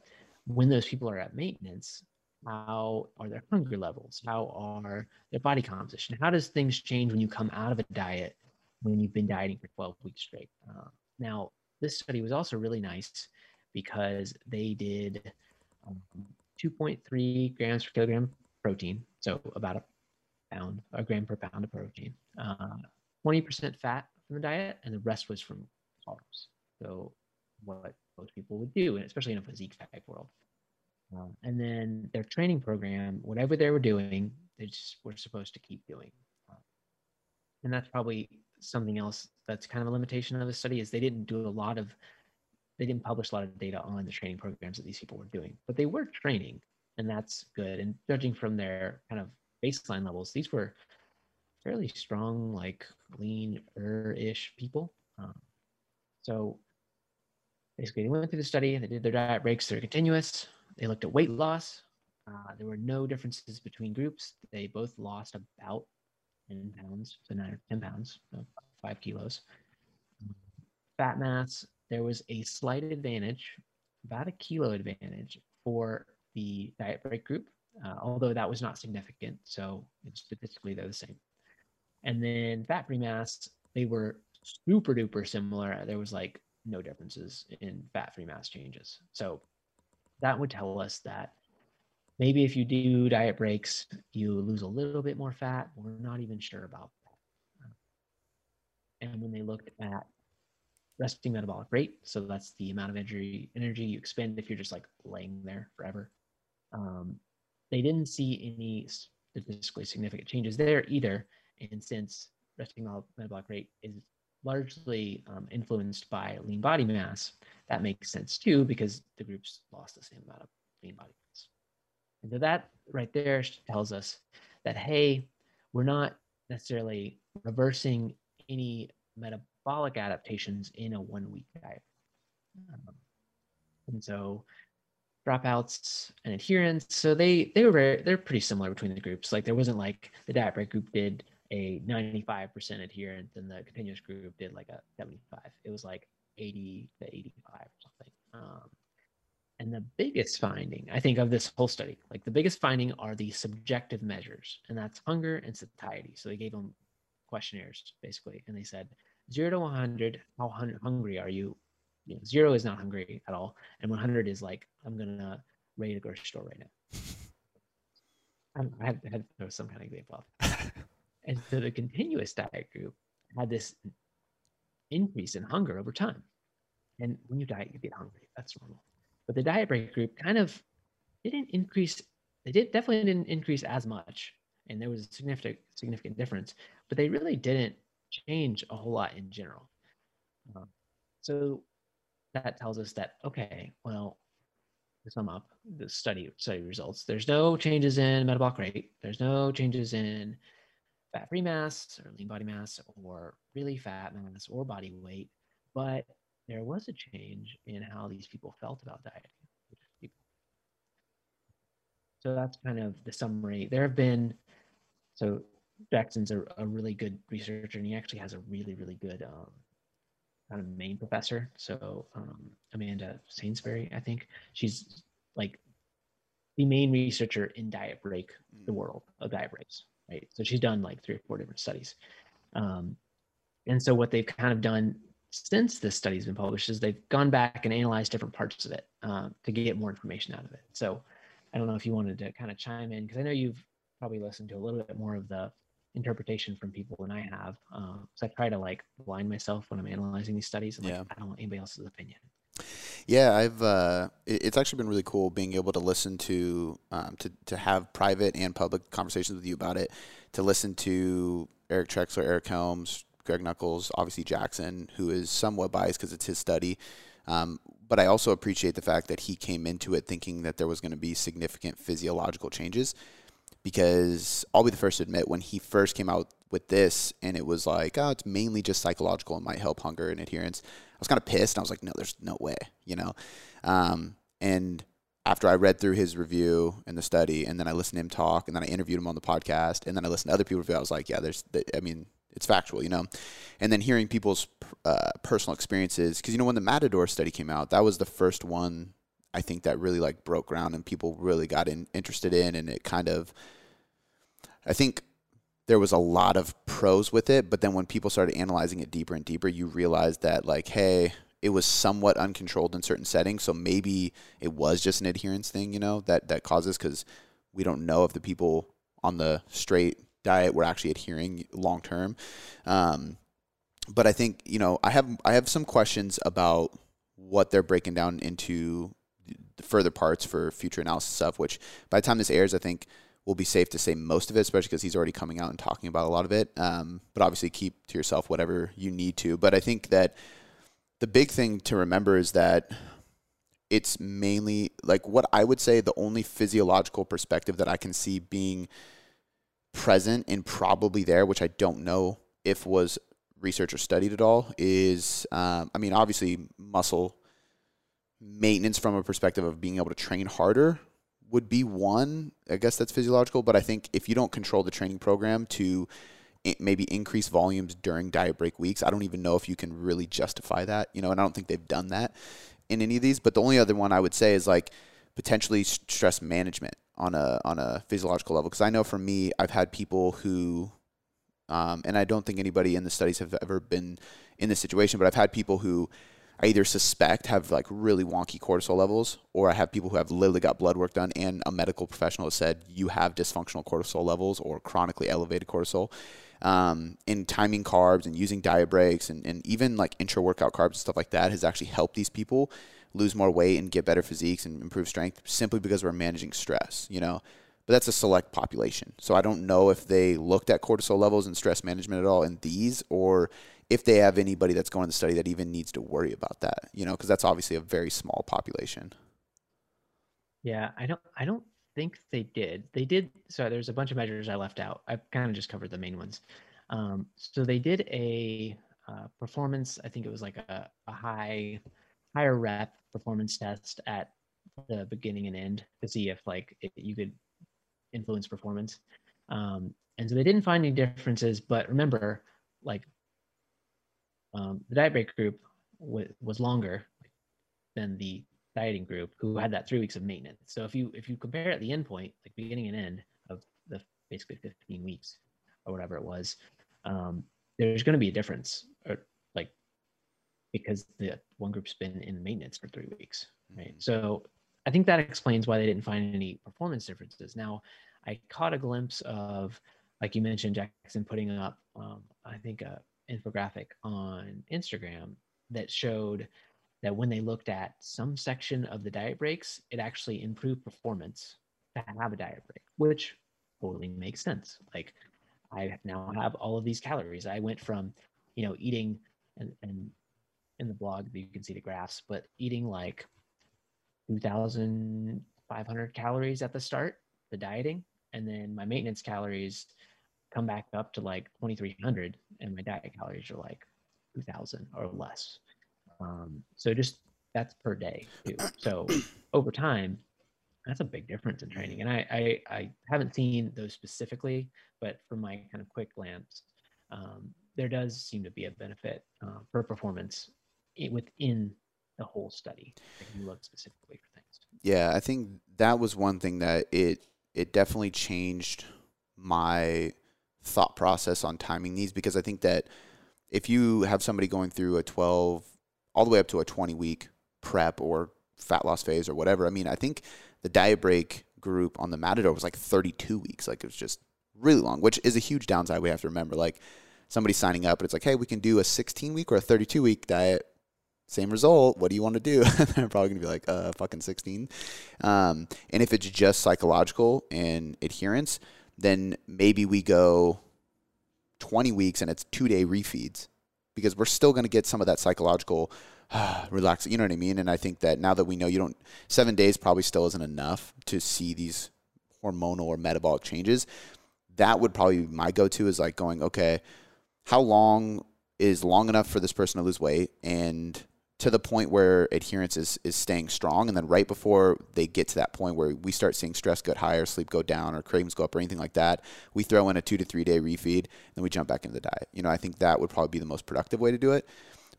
when those people are at maintenance, how are their hunger levels? How are their body composition? How does things change when you come out of a diet when you've been dieting for 12 weeks straight? Uh, now, this study was also really nice because they did um, 2.3 grams per kilogram protein, so about a pound, a gram per pound of protein, uh, 20% fat from the diet, and the rest was from carbs. So what most people would do, and especially in a physique type world. Um, and then their training program, whatever they were doing, they just were supposed to keep doing. Um, and that's probably something else that's kind of a limitation of the study is they didn't do a lot of they didn't publish a lot of data on the training programs that these people were doing, but they were training, and that's good. And judging from their kind of baseline levels, these were fairly strong, like lean-ish people. Um, so basically, they went through the study, they did their diet breaks, they're continuous. They looked at weight loss. Uh, there were no differences between groups. They both lost about 10 pounds, so nine or 10 pounds, so five kilos. Fat mass, there was a slight advantage, about a kilo advantage for the diet break group, uh, although that was not significant. So statistically, they're the same. And then fat free mass, they were super duper similar. There was like no differences in fat free mass changes. So that would tell us that maybe if you do diet breaks, you lose a little bit more fat. We're not even sure about that. And when they looked at resting metabolic rate. So that's the amount of energy energy you expend if you're just like laying there forever. Um, they didn't see any statistically significant changes there either. And since resting metabolic rate is largely um, influenced by lean body mass, that makes sense too because the groups lost the same amount of lean body mass. And so that right there tells us that hey, we're not necessarily reversing any metabolic adaptations in a one week diet. Um, and so dropouts and adherence. So they they were very, they're pretty similar between the groups. Like there wasn't like the diet break group did a 95% adherence and the continuous group did like a 75. It was like 80 to 85 or something. Um, and the biggest finding, I think, of this whole study, like the biggest finding are the subjective measures, and that's hunger and satiety. So they gave them questionnaires basically, and they said, zero to 100, how hun- hungry are you? you know, zero is not hungry at all. And 100 is like, I'm to raid a grocery store right now. I I had to throw some kind of example and so the continuous diet group had this increase in hunger over time. And when you diet, you get hungry. That's normal. But the diet break group kind of didn't increase. They did definitely didn't increase as much, and there was a significant significant difference. But they really didn't change a whole lot in general. Uh, so that tells us that okay, well, to sum up the study study results, there's no changes in metabolic rate, there's no changes in fat free mass or lean body mass or really fat mass or body weight, but there was a change in how these people felt about dieting. So that's kind of the summary. There have been, so Jackson's a, a really good researcher and he actually has a really, really good um, kind of main professor. So um, Amanda Sainsbury, I think she's like the main researcher in diet break, the mm. world of diet breaks, right? So she's done like three or four different studies. Um, and so what they've kind of done since this study's been published is they've gone back and analyzed different parts of it um, to get more information out of it. So I don't know if you wanted to kind of chime in because I know you've probably listened to a little bit more of the interpretation from people than I have. Uh, so I try to like blind myself when I'm analyzing these studies. Like, yeah. I don't want anybody else's opinion. Yeah, I've. Uh, it's actually been really cool being able to listen to, um, to to have private and public conversations with you about it. To listen to Eric Trexler, Eric Helms, Greg Nuckols, obviously Jackson, who is somewhat biased because it's his study. Um, but I also appreciate the fact that he came into it thinking that there was going to be significant physiological changes. Because I'll be the first to admit, when he first came out with this, and it was like, oh, it's mainly just psychological and might help hunger and adherence. I was kind of pissed. And I was like, no, there's no way, you know. Um, and after I read through his review and the study, and then I listened to him talk, and then I interviewed him on the podcast, and then I listened to other people review, I was like, yeah, there's, the, I mean, it's factual, you know. And then hearing people's uh, personal experiences, because you know when the Matador study came out, that was the first one I think that really like broke ground and people really got in, interested in, and it kind of, I think there was a lot of pros with it, but then when people started analyzing it deeper and deeper, you realized that like, hey, it was somewhat uncontrolled in certain settings, so maybe it was just an adherence thing, you know, that that causes because we don't know if the people on the straight diet we're actually adhering long term. Um, but I think you know I have I have some questions about what they're breaking down into the further parts for future analysis stuff. Which by the time this airs, I think will be safe to say most of it, especially because he's already coming out and talking about a lot of it. Um, but obviously, keep to yourself whatever you need to. But I think that the big thing to remember is that it's mainly like what I would say the only physiological perspective that I can see being present and probably there, which I don't know if was research or studied at all, is um, I mean, obviously, muscle maintenance from a perspective of being able to train harder would be one. I guess that's physiological, but I think if you don't control the training program to maybe increase volumes during diet break weeks, I don't even know if you can really justify that, you know, and I don't think they've done that in any of these. But the only other one I would say is like potentially stress management on a on a physiological level because I know for me I've had people who um, and I don't think anybody in the studies have ever been in this situation but I've had people who I either suspect have like really wonky cortisol levels or I have people who have literally got blood work done and a medical professional has said you have dysfunctional cortisol levels or chronically elevated cortisol um, in timing carbs and using diet breaks and, and even like intra workout carbs and stuff like that has actually helped these people lose more weight and get better physiques and improve strength simply because we're managing stress, you know. But that's a select population. So I don't know if they looked at cortisol levels and stress management at all in these or if they have anybody that's going to study that even needs to worry about that, you know, because that's obviously a very small population. Yeah, I don't I don't think they did. They did so there's a bunch of measures I left out. I kind of just covered the main ones. Um, so they did a uh, performance, I think it was like a, a high higher rep performance test at the beginning and end to see if like if you could influence performance. Um, and so they didn't find any differences, but remember, like um, the diet break group w- was longer than the dieting group who had that three weeks of maintenance. So if you if you compare at the end point, like beginning and end of the basically 15 weeks or whatever it was, um, there's going to be a difference, or because the one group's been in maintenance for three weeks, right? Mm-hmm. So I think that explains why they didn't find any performance differences. Now, I caught a glimpse of, like you mentioned, Jackson putting up, um, I think, a infographic on Instagram that showed that when they looked at some section of the diet breaks, it actually improved performance to have a diet break, which totally makes sense. Like I now have all of these calories. I went from, you know, eating and, and in the blog you can see the graphs, but eating like 2,500 calories at the start, the dieting, and then my maintenance calories come back up to like 2,300, and my diet calories are like 2,000 or less. Um, so just that's per day too. So over time, that's a big difference in training. And I, I, I haven't seen those specifically, but from my kind of quick glance, um, there does seem to be a benefit uh, for performance within the whole study. If you look specifically for things. Yeah, I think that was one thing that it it definitely changed my thought process on timing these because I think that if you have somebody going through a 12 all the way up to a 20 week prep or fat loss phase or whatever, I mean, I think the diet break group on the Matador was like 32 weeks. Like it was just really long, which is a huge downside we have to remember. Like somebody signing up, but it's like, hey, we can do a 16 week or a 32 week diet. Same result. What do you want to do? They're probably going to be like, uh, fucking 16. Um, and if it's just psychological and adherence, then maybe we go 20 weeks and it's two day refeeds because we're still going to get some of that psychological relax. You know what I mean? And I think that now that we know you don't, seven days probably still isn't enough to see these hormonal or metabolic changes. That would probably be my go to is like going, okay, how long is long enough for this person to lose weight and to the point where adherence is, is staying strong. And then right before they get to that point where we start seeing stress go higher, sleep go down, or cravings go up, or anything like that, we throw in a two to three day refeed, and we jump back into the diet. You know, I think that would probably be the most productive way to do it.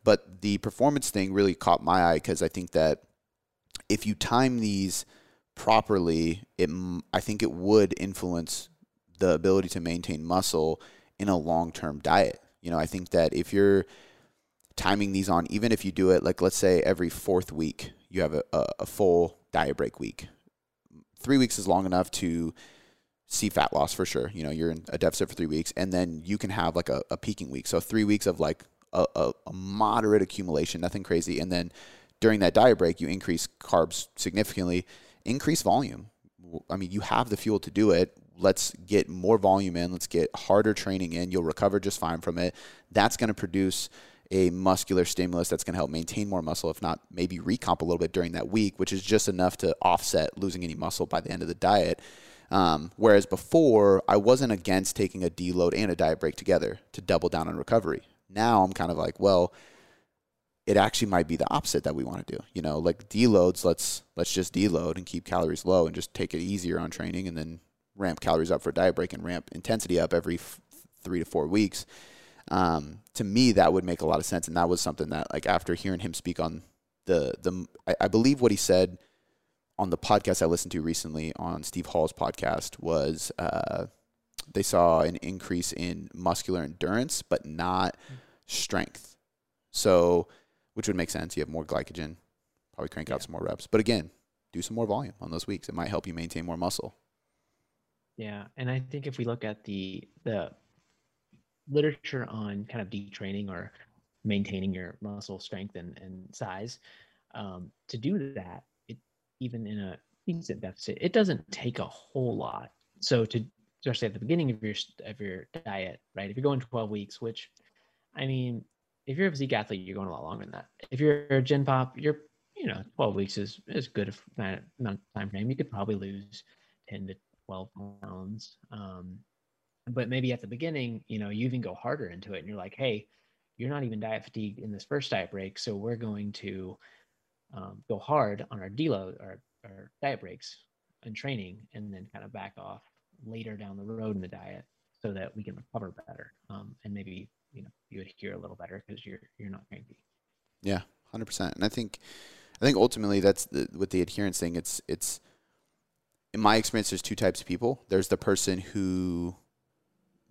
But the performance thing really caught my eye because I think that if you time these properly, it I think it would influence the ability to maintain muscle in a long term diet. You know, I think that if you're timing these on, even if you do it like let's say every fourth week, you have a, a, a full diet break week. Three weeks is long enough to see fat loss for sure. You know, you're in a deficit for three weeks, and then you can have like a, a peaking week. So three weeks of like a, a, a moderate accumulation, nothing crazy. And then during that diet break, you increase carbs significantly, increase volume. I mean, you have the fuel to do it. Let's get more volume in. Let's get harder training in. You'll recover just fine from it. That's going to produce a muscular stimulus that's going to help maintain more muscle, if not maybe recomp a little bit during that week, which is just enough to offset losing any muscle by the end of the diet. Um, whereas before, I wasn't against taking a deload and a diet break together to double down on recovery. Now I'm kind of like, well, it actually might be the opposite that we want to do. You know, like deloads, let's let's just deload and keep calories low and just take it easier on training and then ramp calories up for diet break and ramp intensity up every f- three to four weeks. Um, to me, that would make a lot of sense, and that was something that, like, after hearing him speak on the the, I, I believe what he said on the podcast I listened to recently on Steve Hall's podcast was uh, they saw an increase in muscular endurance, but not strength. So, which would make sense. You have more glycogen, probably crank yeah. out some more reps. But again, do some more volume on those weeks. It might help you maintain more muscle. Yeah, and I think if we look at the the literature on kind of detraining or maintaining your muscle strength and, and size, um, to do that, it even in a decent deficit, it doesn't take a whole lot. So to especially at the beginning of your of your diet, right? If you're going 12 weeks, which I mean, if you're a physique athlete, you're going a lot longer than that. If you're a gen pop, you're you know 12 weeks is is good amount of time frame. You could probably lose 10 to 12 pounds. Um, but maybe at the beginning, you know, you even go harder into it, and you're like, hey, you're not even diet fatigued in this first diet break, so we're going to um, go hard on our deload, our, our diet breaks and training, and then kind of back off later down the road in the diet so that we can recover better um, and maybe you know you adhere a little better because you're you're not cranky. Yeah 100% and i think i think ultimately that's the, with the adherence thing it's it's in my experience there's two types of people. There's the person who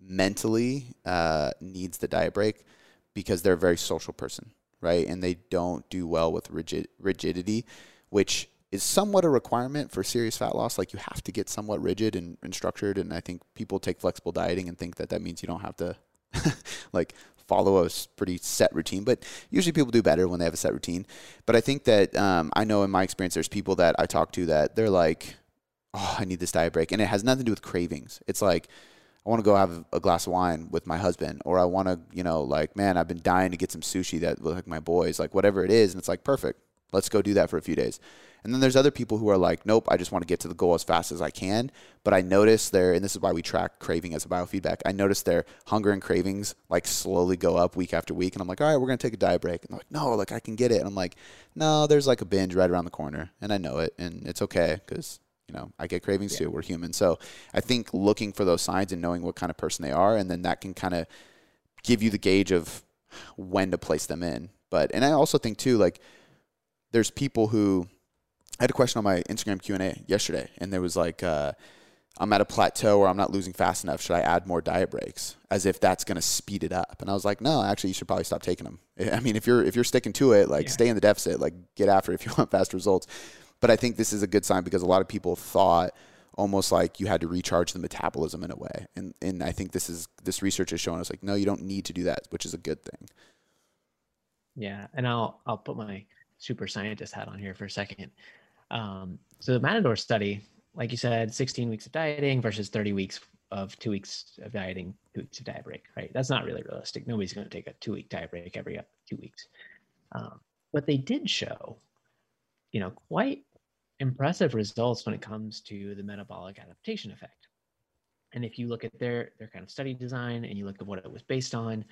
mentally uh, needs the diet break because they're a very social person right and they don't do well with rigid rigidity which is somewhat a requirement for serious fat loss. Like you have to get somewhat rigid and, and structured. And I think people take flexible dieting and think that that means you don't have to like follow a pretty set routine. But usually people do better when they have a set routine. But I think that um, I know in my experience, there's people that I talk to that they're like, oh, I need this diet break. And it has nothing to do with cravings. It's like, I want to go have a glass of wine with my husband, or I want to, you know, like, man, I've been dying to get some sushi that like my boys, like whatever it is. And it's like, perfect. Let's go do that for a few days And then there's other people who are like, nope, I just want to get to the goal as fast as I can. But I notice their, and this is why we track craving as a biofeedback. I notice their hunger and cravings like slowly go up week after week. And I'm like, all right, we're going to take a diet break. And they're like, no, like I can get it. And I'm like, no, there's like a binge right around the corner. And I know it. And it's okay because, you know, I get cravings yeah. too. We're human. So I think looking for those signs and knowing what kind of person they are, and then that can kind of give you the gauge of when to place them in. But, and I also think too, like, there's people who, I had a question on my Instagram Q and A yesterday, and there was like, uh, "I'm at a plateau or I'm not losing fast enough. Should I add more diet breaks?" As if that's going to speed it up. And I was like, "No, actually, you should probably stop taking them. I mean, if you're if you're sticking to it, like yeah. stay in the deficit, like get after it if you want fast results." But I think this is a good sign because a lot of people thought almost like you had to recharge the metabolism in a way, and and I think this is this research has shown us like no, you don't need to do that, which is a good thing. Yeah, and I'll I'll put my super scientist hat on here for a second. Um, so the Matador study, like you said, 16 weeks of dieting versus 30 weeks of two weeks of dieting, two weeks of diet break, right? That's not really realistic. Nobody's going to take a two week diet break every two weeks. Um, but they did show, you know, quite impressive results when it comes to the metabolic adaptation effect. And if you look at their their kind of study design and you look at what it was based on,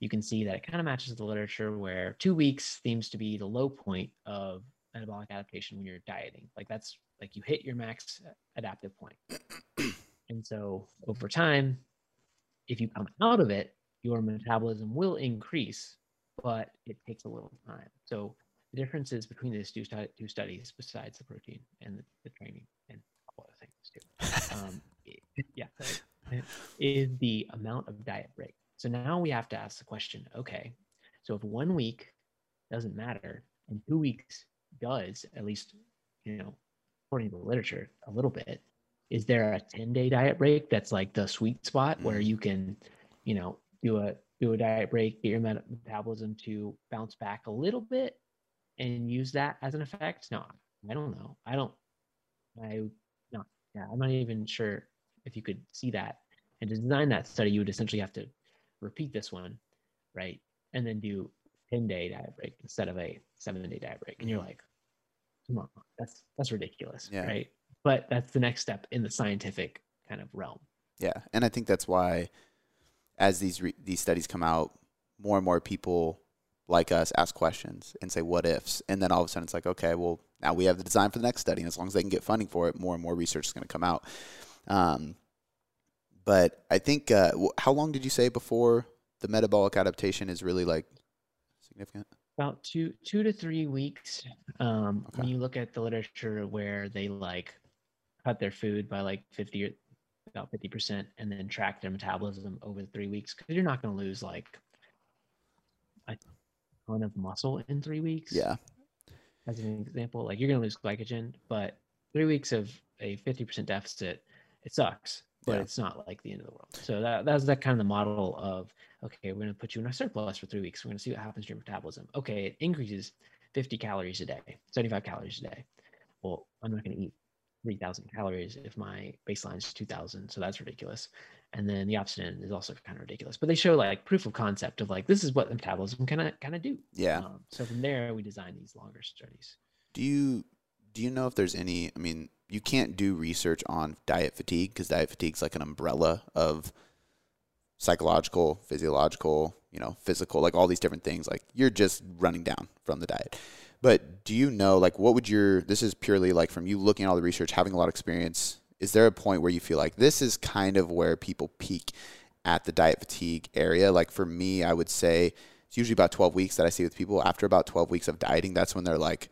you can see that it kind of matches the literature where two weeks seems to be the low point of metabolic adaptation when you're dieting. Like that's like you hit your max adaptive point. and so over time, if you come out of it, your metabolism will increase, but it takes a little time. So the differences between these two, two studies, besides the protein and the, the training and all other things too, um, yeah, is the amount of diet break. So now we have to ask the question okay, so if one week doesn't matter and two weeks does, at least, you know, according to the literature, a little bit, is there a 10 day diet break that's like the sweet spot where mm-hmm. you can, you know, do a do a diet break, get your metabolism to bounce back a little bit and use that as an effect? No, I don't know. I don't, I, no, yeah, I'm not even sure if you could see that. And to design that study, you would essentially have to repeat this one, right? And then do 10 day diet break instead of a seven day diet break. And you're mm-hmm. like, come on, that's that's ridiculous, yeah. right? But that's the next step in the scientific kind of realm. Yeah, and I think that's why, as these re- these studies come out, more and more people like us ask questions and say what ifs, and then all of a sudden it's like, okay, well now we have the design for the next study, and as long as they can get funding for it, more and more research is going to come out. Um, but I think uh, how long did you say before the metabolic adaptation is really like significant? About two two to three weeks. Um, okay. When you look at the literature where they like cut their food by like fifty or about fifty percent, and then track their metabolism over three weeks, because you're not going to lose like ton of muscle in three weeks. Yeah. As an example, like you're going to lose glycogen, but three weeks of a fifty percent deficit, it sucks but yeah. it's not like the end of the world. So that that's that kind of the model of okay, we're going to put you in a surplus for three weeks. We're going to see what happens to your metabolism. Okay, it increases 50 calories a day, 75 calories a day. Well, I'm not going to eat 3,000 calories if my baseline is 2,000. So that's ridiculous. And then the opposite end is also kind of ridiculous. But they show like proof of concept of like this is what the metabolism kind of kind of do. Yeah. Um, so from there, we design these longer studies. Do you do you know if there's any? I mean, you can't do research on diet fatigue because diet fatigue is like an umbrella of psychological, physiological, you know, physical, like all these different things. Like you're just running down from the diet. But do you know, like, what would your, this is purely like from you looking at all the research, having a lot of experience, is there a point where you feel like this is kind of where people peak at the diet fatigue area? Like for me, I would say it's usually about 12 weeks that I see with people. After about 12 weeks of dieting, that's when they're like,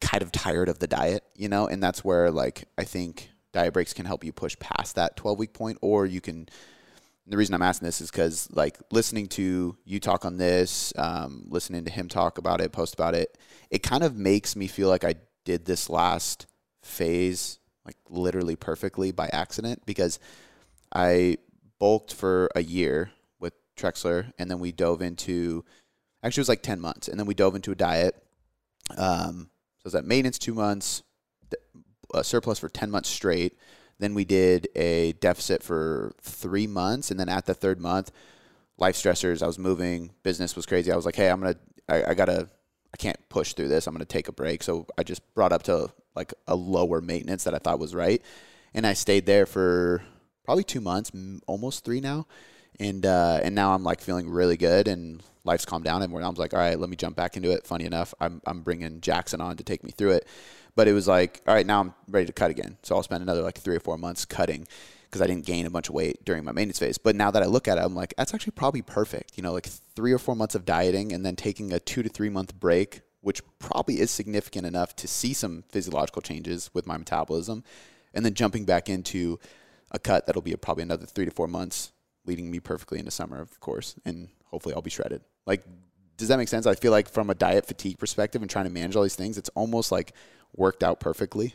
kind of tired of the diet, you know, and that's where like I think diet breaks can help you push past that 12 week point, or you can. The reason I'm asking this is because like listening to you talk on this, um, listening to him talk about it, post about it, it kind of makes me feel like I did this last phase like literally perfectly by accident because I bulked for a year with Trexler and then we dove into actually it was like 10 months and then we dove into a diet um, so was at maintenance two months, a surplus for 10 months straight. Then we did a deficit for three months. And then at the third month, life stressors, I was moving, business was crazy. I was like, hey, I'm going to, I got to, I can't push through this. I'm going to take a break. So I just brought up to like a lower maintenance that I thought was right. And I stayed there for probably two months, almost three now. And, uh, and now I'm like feeling really good and life's calmed down. And I was like, all right, let me jump back into it. Funny enough, I'm, I'm bringing Jackson on to take me through it. But it was like, all right, now I'm ready to cut again. So I'll spend another like three or four months cutting because I didn't gain a bunch of weight during my maintenance phase. But now that I look at it, I'm like, that's actually probably perfect. You know, like three or four months of dieting and then taking a two to three month break, which probably is significant enough to see some physiological changes with my metabolism, and then jumping back into a cut that'll be probably another three to four months, leading me perfectly into summer, of course, and hopefully I'll be shredded. Like, does that make sense? I feel like from a diet fatigue perspective and trying to manage all these things, it's almost like worked out perfectly.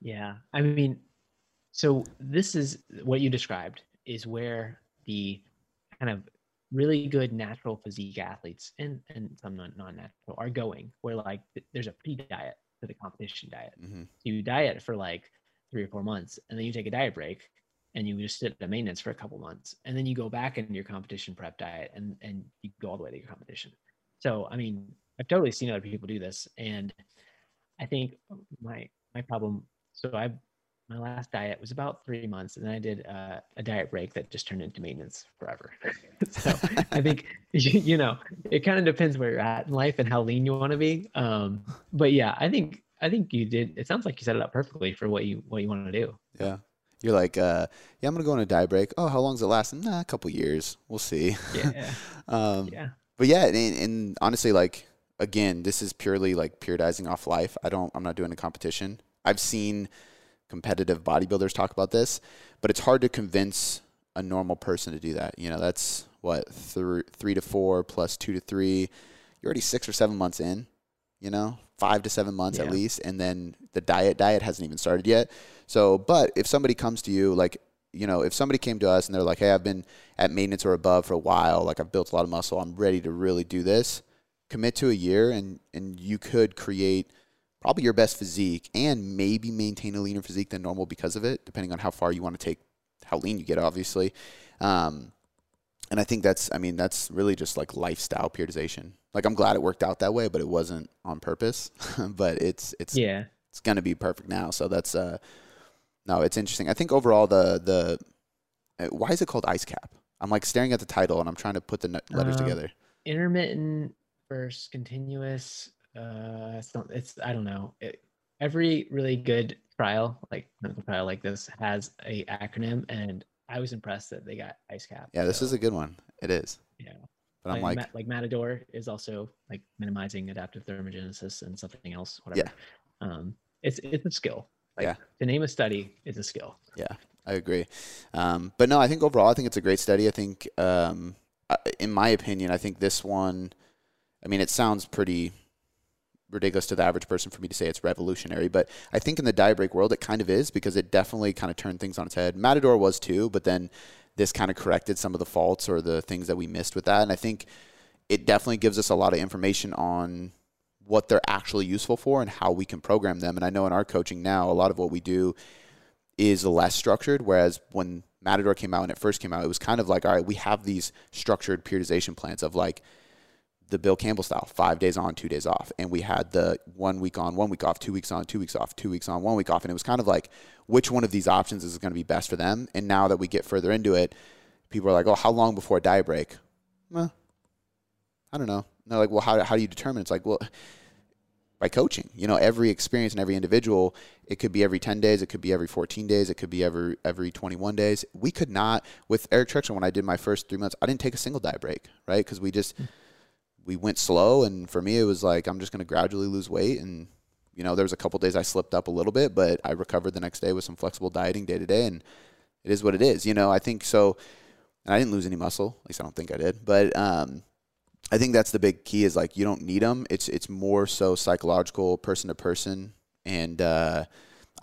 Yeah. I mean, so this is what you described is where the kind of really good natural physique athletes and and some non-natural are going where like there's a pre-diet to the competition diet mm-hmm. you diet for like three or four months and then you take a diet break and you just sit at maintenance for a couple months and then you go back into your competition prep diet and and you go all the way to your competition so i mean i've totally seen other people do this and i think my my problem so i've my last diet was about three months, and then I did uh, a diet break that just turned into maintenance forever. so I think you, you, know it kind of depends where you're at in life and how lean you want to be. Um, but yeah, I think I think you did. It sounds like you set it up perfectly for what you what you want to do. Yeah. You're like, uh, yeah, I'm gonna go on a diet break. Oh, how long does it last? Nah, a couple years. We'll see. Yeah. um, yeah. But yeah, and, and honestly, like again, this is purely like periodizing off life. I don't. I'm not doing a competition. I've seen competitive bodybuilders talk about this, but it's hard to convince a normal person to do that. You know, that's what three, three to four plus two to three. You're already six or seven months in. You know, five to seven months yeah. at least, and then the diet diet hasn't even started yet. So, but if somebody comes to you like you know, if somebody came to us and they're like, "Hey, I've been at maintenance or above for a while, like I've built a lot of muscle, I'm ready to really do this," commit to a year, and and you could create probably your best physique and maybe maintain a leaner physique than normal because of it, depending on how far you want to take, how lean you get, obviously. Um, and I think that's, I mean, that's really just like lifestyle periodization. Like I'm glad it worked out that way, but it wasn't on purpose. but it's it's yeah, it's gonna be perfect now. So that's uh, no, it's interesting. I think overall the the uh, why is it called ice cap? I'm like staring at the title and I'm trying to put the letters um, together. Intermittent versus continuous uh, it's not, it's I don't know. It, every really good trial, like clinical trial like this, has a acronym, and I was impressed that they got IceCap. Yeah, this so, is a good one. It is. Yeah. But I'm like, like, like Matador is also like minimizing adaptive thermogenesis and something else, whatever. Yeah. Um, it's it's a skill. Like, yeah. To name a study is a skill. Yeah, I agree. Um, but no, I think overall, I think it's a great study. I think, um, in my opinion, I think this one. I mean, it sounds pretty ridiculous to the average person for me to say it's revolutionary, but I think in the diet break world, it kind of is because it definitely kind of turned things on its head. Matador was too, but then this kind of corrected some of the faults or the things that we missed with that. And I think it definitely gives us a lot of information on what they're actually useful for and how we can program them. And I know in our coaching now, a lot of what we do is less structured, whereas when Matador came out and it first came out, it was kind of like, all right, we have these structured periodization plans of like, the Bill Campbell style, five days on, two days off. And we had the one week on, one week off, two weeks on, two weeks off, two weeks on, one week off. And it was kind of like, which one of these options is going to be best for them? And now that we get further into it, people are like, oh, how long before a diet break? Well, I don't know. And they're like, well, how, how do you determine? It's like, well, by coaching. You know, every experience and every individual, it could be every 10 days, it could be every 14 days, it could be every every 21 days. We could not, with Eric Trexler, when I did my first three months, I didn't take a single diet break, right? Because we just, mm we went slow, and for me, it was like I'm just going to gradually lose weight. And you know, there was a couple days I slipped up a little bit, but I recovered the next day with some flexible dieting day to day, and it is what it is. You know, I think so. And I didn't lose any muscle, at least I don't think I did. But um, I think that's the big key is like you don't need them. It's it's more so psychological, person to person, and uh,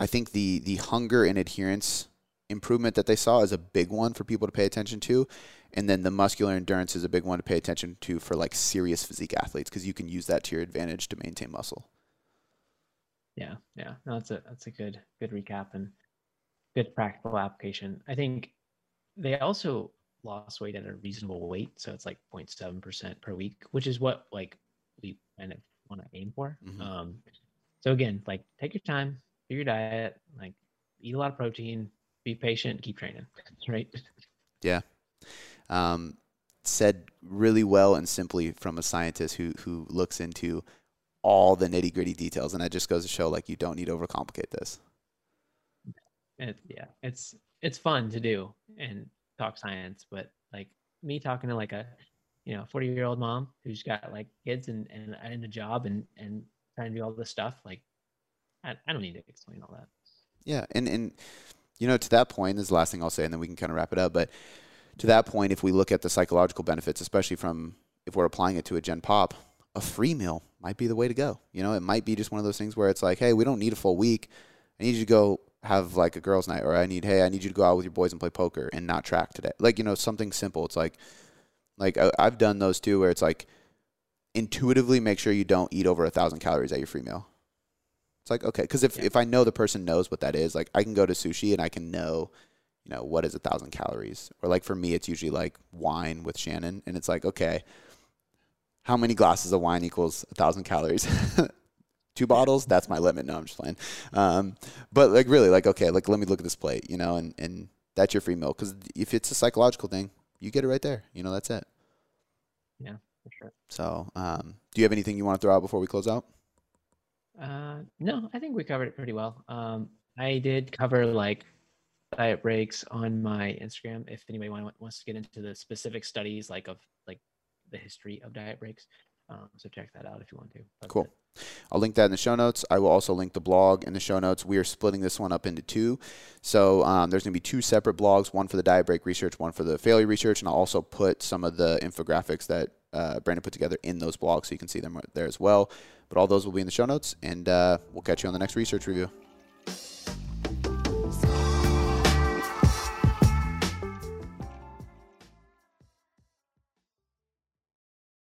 I think the the hunger and adherence improvement that they saw is a big one for people to pay attention to. And then the muscular endurance is a big one to pay attention to for like serious physique athletes because you can use that to your advantage to maintain muscle. Yeah, yeah, no, that's a that's a good good recap and good practical application. I think they also lost weight at a reasonable weight, so it's like 0.7 percent per week, which is what like we kind of want to aim for. Mhm. Um, so again, like take your time, do your diet, like eat a lot of protein, be patient, keep training, right? Um, said really well and simply from a scientist who who looks into all the nitty gritty details, and that just goes to show like you don't need to overcomplicate this. It, yeah, it's it's fun to do and talk science, but like me talking to like a you know 40 year old mom who's got like kids and and, and a job and and trying to do all this stuff, like I, I don't need to explain all that. Yeah, and and you know to that point, this is the last thing I'll say, and then we can kind of wrap it up. But to that point, if we look at the psychological benefits, especially from if we're applying it to a Gen Pop, a free meal might be the way to go. You know, it might be just one of those things where it's like, hey, we don't need a full week. I need you to go have like a girls' night, or I need, hey, I need you to go out with your boys and play poker and not track today. Like you know, something simple. It's like, like I, I've done those too, where it's like intuitively make sure you don't eat over a thousand calories at your free meal. It's like okay, because if Yeah. if I know the person knows what that is, like I can go to sushi and I can know, you know, what is a thousand calories. Or like for me, it's usually like wine with Shannon, and it's like okay, how many glasses of wine equals a thousand calories? Two bottles, that's my limit. No, I'm just playing. Um, but like really, like okay, like let me look at this plate, you know, and and that's your free meal. Because if it's a psychological thing, you get it right there. You know, that's it. Yeah, for sure. So, um, do you have anything you want to throw out before we close out? Uh, no, I think we covered it pretty well. Um, I did cover like diet breaks on my Instagram. If anybody want, wants to get into the specific studies, like of like the history of diet breaks, um, so check that out if you want to. But Cool. I'll link that in the show notes. I will also link the blog in the show notes. We are splitting this one up into two. So um, there's going to be two separate blogs one for the diet break research, one for the failure research. And I'll also put some of the infographics that uh, Brandon put together in those blogs so you can see them there as well. But all those will be in the show notes. And uh, we'll catch you on the next research review.